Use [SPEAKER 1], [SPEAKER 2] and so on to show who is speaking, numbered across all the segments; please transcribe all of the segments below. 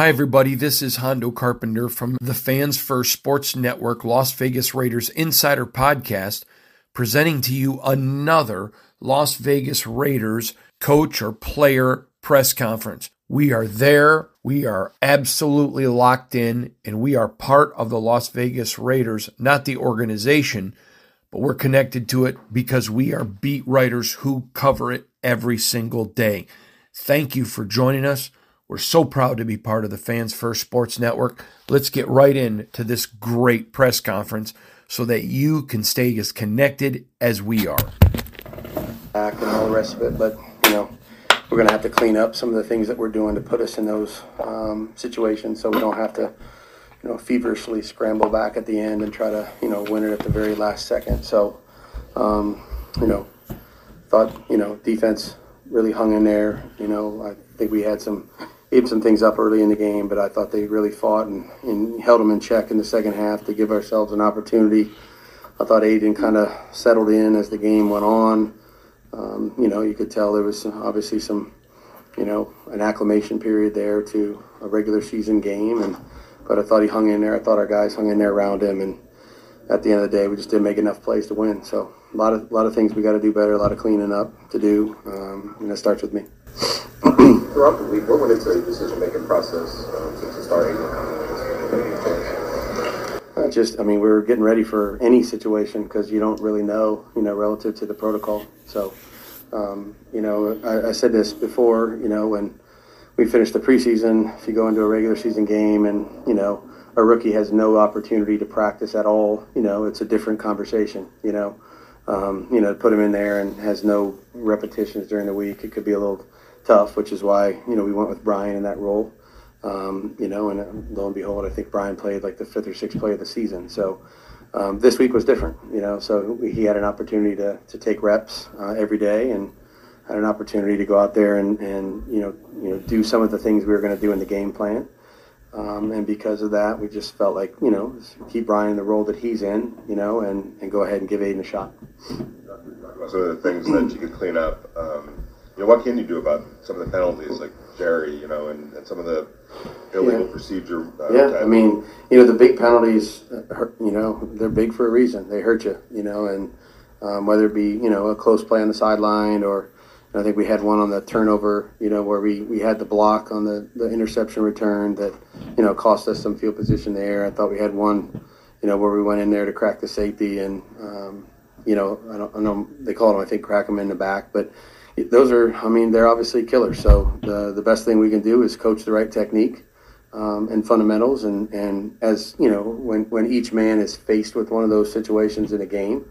[SPEAKER 1] Hi, everybody. This is Hondo Carpenter from the Fans First Sports Network Las Vegas Raiders Insider Podcast, presenting to you another Las Vegas Raiders coach or player press conference. We are there. We are absolutely locked in, and we are part of the Las Vegas Raiders, not the organization, but we're connected to it because we are beat writers who cover it every single day. Thank you for joining us. We're so proud to be part of the Fans First Sports Network. Let's get right into this great press conference so that you can stay as connected as we are.
[SPEAKER 2] Back and all the rest of it, but you know, we're going to have to clean up some of the things that we're doing to put us in those um, situations, so we don't have to, you know, feverishly scramble back at the end and try to, you know, win it at the very last second. So, um, you know, thought you know defense really hung in there. You know, I think we had some gave some things up early in the game, but I thought they really fought and, and held them in check in the second half to give ourselves an opportunity. I thought Aidan kind of settled in as the game went on. Um, you know, you could tell there was obviously some, you know, an acclimation period there to a regular season game, and but I thought he hung in there. I thought our guys hung in there around him, and at the end of the day, we just didn't make enough plays to win. So a lot of a lot of things we got to do better, a lot of cleaning up to do, um, and it starts with me.
[SPEAKER 3] Throughout the week, what went into the decision-making process um, to, to start
[SPEAKER 2] Uh, just, I mean, we were getting ready for any situation because you don't really know, you know, relative to the protocol. So, um, you know, I, I said this before, you know, when we finish the preseason, if you go into a regular season game and, you know, a rookie has no opportunity to practice at all, you know, it's a different conversation, you know. Um, you know, put him in there and has no repetitions during the week, it could be a little tough, which is why, you know, we went with Brian in that role. Um, you know, and uh, lo and behold, I think Brian played like the fifth or sixth play of the season. So um, this week was different, you know. So he had an opportunity to, to take reps uh, every day and had an opportunity to go out there and, and you know you know do some of the things we were going to do in the game plan. Um, and because of that, we just felt like you know keep Brian in the role that he's in, you know, and, and go ahead and give Aidan a shot.
[SPEAKER 3] Some of the things that you could clean up. Um, you know, what can you do about some of the penalties, like Jerry, you know, and, and some of the illegal
[SPEAKER 2] Yeah.
[SPEAKER 3] procedure? Uh,
[SPEAKER 2] Yeah, I mean, you know, the big penalties, uh, hurt, you know, they're big for a reason. They hurt you, you know, and um, whether it be, you know, a close play on the sideline or, I think we had one on the turnover, you know, where we, we had the block on the, the interception return that, you know, cost us some field position there. I thought we had one, you know, where we went in there to crack the safety and, um, you know, I don't, I know they call them, I think, crack them in the back, but those are, I mean, they're obviously killers. So the, the best thing we can do is coach the right technique um, and fundamentals. And, and as, you know, when, when each man is faced with one of those situations in a game,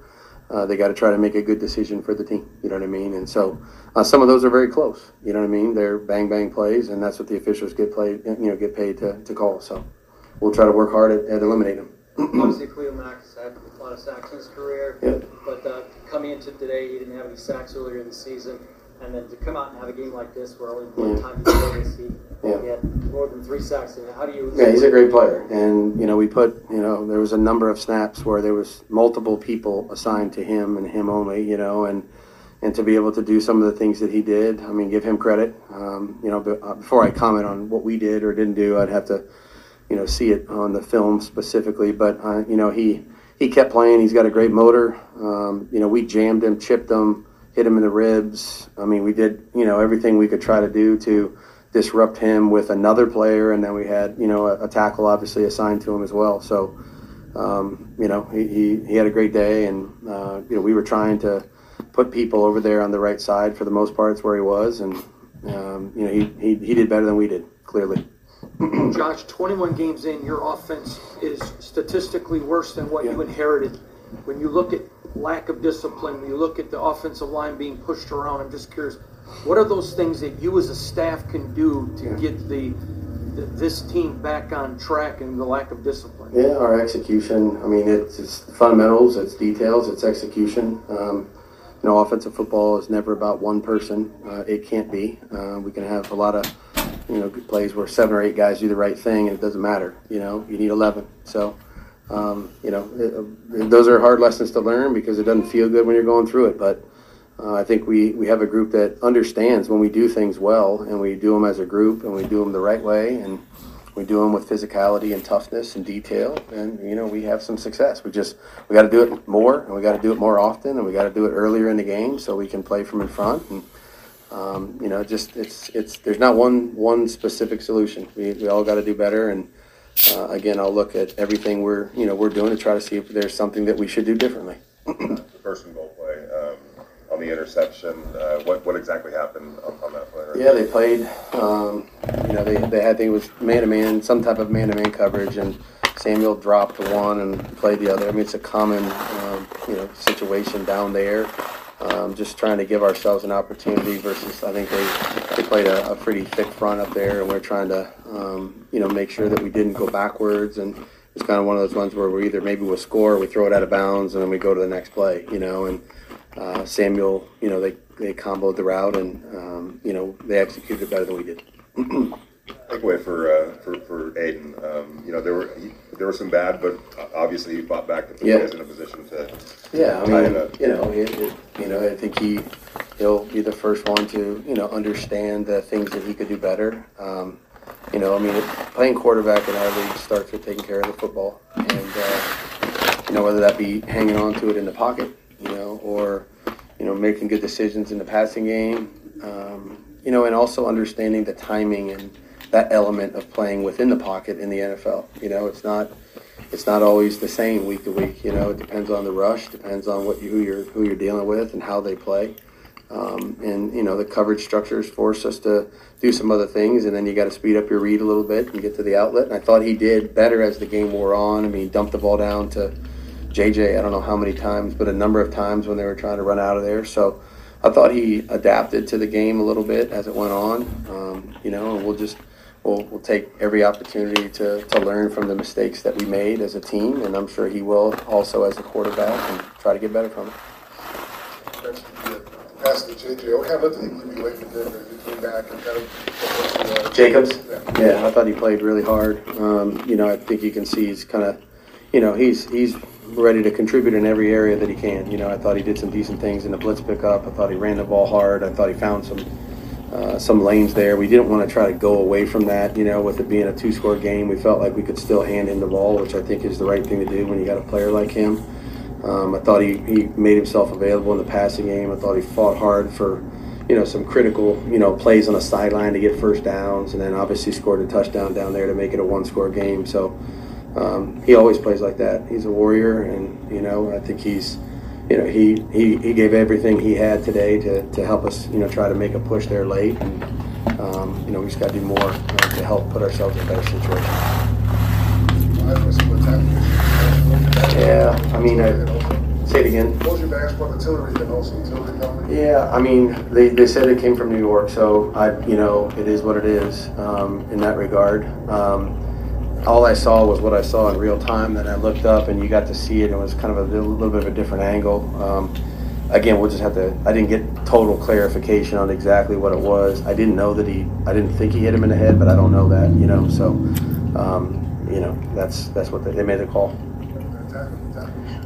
[SPEAKER 2] uh, they got to try to make a good decision for the team. You know what I mean? And so uh, some of those are very close. You know what I mean? They're bang bang plays, and that's what the officials get played. You know, get paid to, to call. So we'll try to work hard at, at eliminating them.
[SPEAKER 4] Obviously, Khalil Mack has had a lot of sacks in his career,
[SPEAKER 2] Yep.
[SPEAKER 4] but uh, coming into today, he didn't have any sacks earlier in the season. And then to come out and have a game like this, where only one
[SPEAKER 2] Yeah.
[SPEAKER 4] time he this, he,
[SPEAKER 2] Yeah.
[SPEAKER 4] he had more than three sacks in it. How do you?
[SPEAKER 2] Yeah, he's a great player, and you know we put you know there was a number of snaps where there was multiple people assigned to him and him only, you know, and and to be able to do some of the things that he did, I mean, give him credit. Um, you know, uh, before I comment on what we did or didn't do, I'd have to you know see it on the film specifically. But uh, you know he he kept playing. He's got a great motor. Um, you know, we jammed him, chipped him, hit him in the ribs. I mean, we did you know everything we could try to do to disrupt him with another player, and then we had you know a, a tackle obviously assigned to him as well. So um, you know he, he, he had a great day, and uh, you know we were trying to put people over there on the right side for the most part. It's where he was, and um, you know he, he he did better than we did clearly.
[SPEAKER 5] Josh, 21 games in, your offense is statistically worse than what you inherited. When you look at lack of discipline, when you look at the offensive line being pushed around, I'm just curious, what are those things that you as a staff can do to
[SPEAKER 2] Yeah.
[SPEAKER 5] get the, the this team back on track and the lack of discipline?
[SPEAKER 2] Yeah, our execution. I mean, it's, it's fundamentals, it's details, it's execution. Um, you know, offensive football is never about one person. Uh, it can't be. Uh, we can have a lot of, you know, plays where seven or eight guys do the right thing, and it doesn't matter. You know, you need eleven. So, um, you know, it, those are hard lessons to learn because it doesn't feel good when you're going through it. But uh, I think we, we have a group that understands when we do things well, and we do them as a group, and we do them the right way, and we do them with physicality and toughness and detail, and you know we have some success. We just we got to do it more, and we got to do it more often, and we got to do it earlier in the game so we can play from in front. And um, you know, just it's it's there's not one one specific solution. We we all got to do better, and uh, again, I'll look at everything we're you know we're doing to try to see if there's something that we should do differently.
[SPEAKER 3] the first and goal play um, on the interception. Uh, what what exactly happened on, on that play? Right?
[SPEAKER 2] Yeah, they played. Um, you know, they, they had I think it was man to man, some type of man to man coverage, and Samuel dropped one and played the other. I mean, it's a common um, you know situation down there. Um, just trying to give ourselves an opportunity versus I think they they played a, a pretty thick front up there, and we're trying to um, you know make sure that we didn't go backwards and. It's kind of one of those ones where we either maybe we'll score, we throw it out of bounds, and then we go to the next play, you know. And uh, Samuel, you know, they they comboed the route, and um, you know they executed it better than we did.
[SPEAKER 3] Takeaway for uh, for for Aidan. Um, you know there were he, there were some bad, but obviously he fought back to put
[SPEAKER 2] Yeah.
[SPEAKER 3] guys in a position to.
[SPEAKER 2] Yeah, I mean, you know, it, it, you know, I think he he'll be the first one to you know understand the things that he could do better. Um, you know, I mean, playing quarterback in our league starts with taking care of the football, and uh, you know whether that be hanging on to it in the pocket, you know, or you know making good decisions in the passing game, um, you know, and also understanding the timing and that element of playing within the pocket in the NFL. You know, it's not it's not always the same week to week. You know, it depends on the rush, depends on what you, who you're who you're dealing with and how they play. Um, and you know, the coverage structures force us to do some other things, and then you got to speed up your read a little bit and get to the outlet. And I thought he did better as the game wore on. I mean, he dumped the ball down to JJ. I don't know how many times, but a number of times when they were trying to run out of there. So I thought he adapted to the game a little bit as it went on. Um, you know, and we'll just we'll, we'll take every opportunity to, to learn from the mistakes that we made as a team, and I'm sure he will also as a quarterback and try to get better from it.
[SPEAKER 6] Pass to JJ. What kind of did he give you late in the game he came back and kind of? uh,
[SPEAKER 2] Jacobs?
[SPEAKER 6] Yeah.
[SPEAKER 2] Yeah, I thought he played really hard. Um, you know, I think you can see he's kind of, you know, he's he's ready to contribute in every area that he can. You know, I thought he did some decent things in the blitz pickup. I thought he ran the ball hard. I thought he found some uh, some lanes there. We didn't want to try to go away from that. You know, with it being a two-score game, we felt like we could still hand him the ball, which I think is the right thing to do when you got a player like him. Um, I thought he, he made himself available in the passing game. I thought he fought hard for, you know, some critical, you know, plays on the sideline to get first downs, and then obviously scored a touchdown down there to make it a one-score game. So um, he always plays like that. He's a warrior, and you know, I think he's, you know, he he, he gave everything he had today to, to help us, you know, try to make a push there late, and um, you know, we just got to do more uh, to help put ourselves in a better situation. Yeah, I mean, I, Say it again.
[SPEAKER 6] What was your basketball artillery then also? Artillery company?
[SPEAKER 2] Yeah, I mean, they, they said it came from New York, so I, you know, it is what it is um, in that regard. Um, all I saw was what I saw in real time. Then I looked up and you got to see it. And it was kind of a little, little bit of a different angle. Um, again, we'll just have to. I didn't get total clarification on exactly what it was. I didn't know that he. I didn't think he hit him in the head, but I don't know that. You know, so um, you know that's that's what they, they made the call.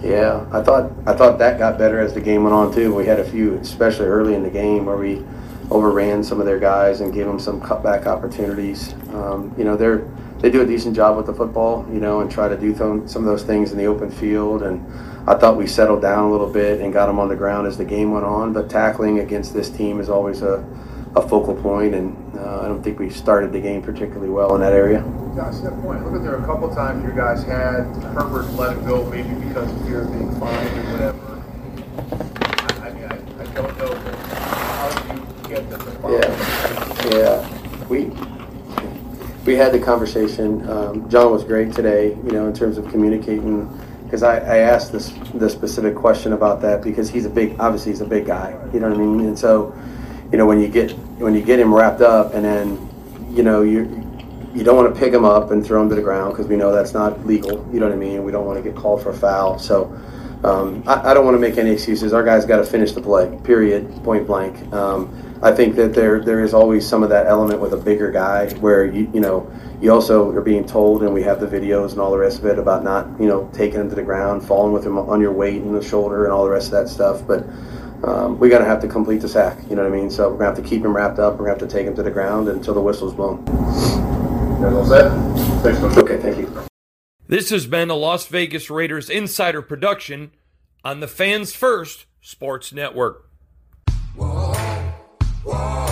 [SPEAKER 2] Yeah, I thought I thought that got better as the game went on too. We had a few, especially early in the game, where we overran some of their guys and gave them some cutback opportunities. Um, you know, they're they do a decent job with the football, you know, and try to do some of those things in the open field. And I thought we settled down a little bit and got them on the ground as the game went on. But tackling against this team is always a a focal point, and uh, I don't think we started the game particularly well in that area.
[SPEAKER 7] I that point. Look at there a couple times you guys had Herbert let it go, maybe because of fear of being fined or whatever. I, I mean, I, I don't know how do you get them to.
[SPEAKER 2] Yeah, yeah. We we had the conversation. Um, John was great today, you know, in terms of communicating. Because I, I asked this the specific question about that because he's a big, obviously he's a big guy, you know what I mean, and so you know when you get when you get him wrapped up and then you know you you don't want to pick him up and throw him to the ground because we know that's not legal. You know what I mean? We don't want to get called for a foul. So um, I, I, don't want to make any excuses. Our guys got to finish the play. Period. Point blank. Um, I think that there there is always some of that element with a bigger guy where you you know you also are being told and we have the videos and all the rest of it about not you know taking him to the ground, falling with him on your weight and the shoulder and all the rest of that stuff. But um, we got to have to complete the sack. You know what I mean? So we're gonna have to keep him wrapped up. We're gonna have to take him to the ground until the whistle's blown. All set. Okay, thank you.
[SPEAKER 1] This has been a Las Vegas Raiders insider production on the Fans First Sports Network. Whoa, Whoa!